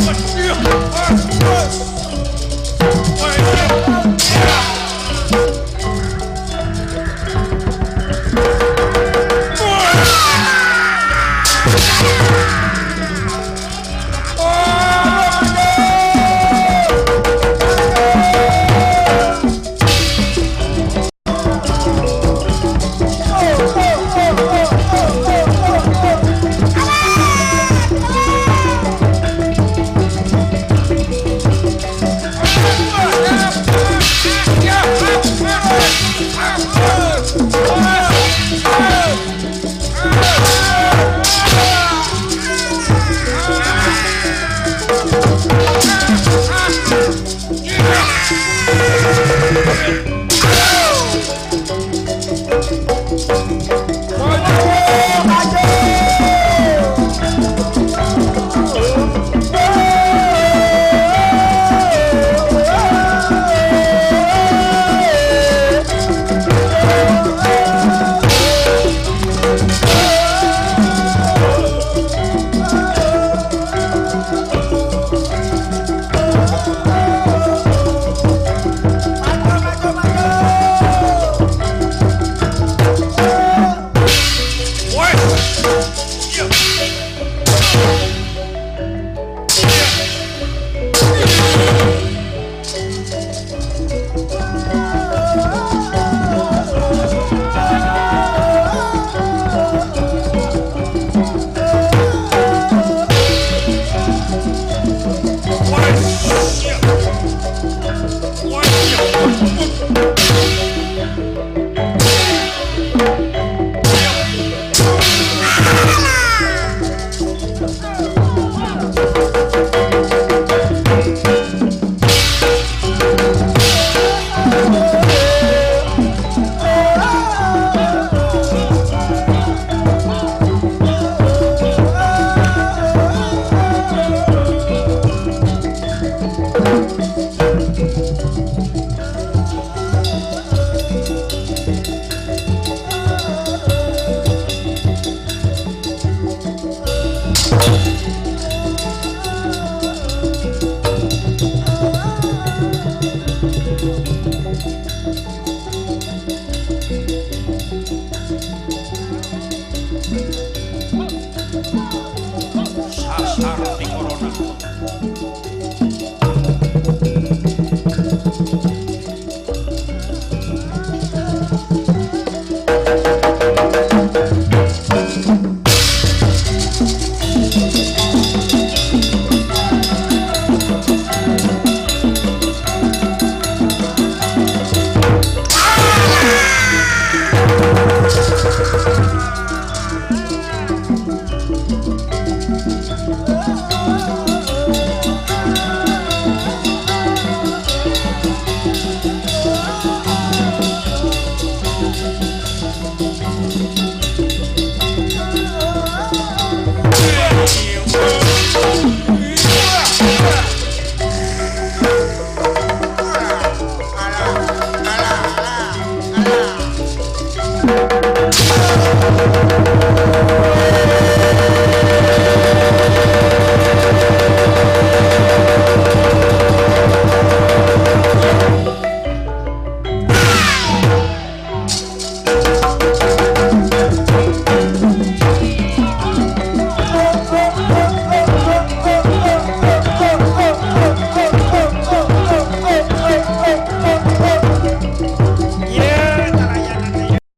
我吃啊 Gracias.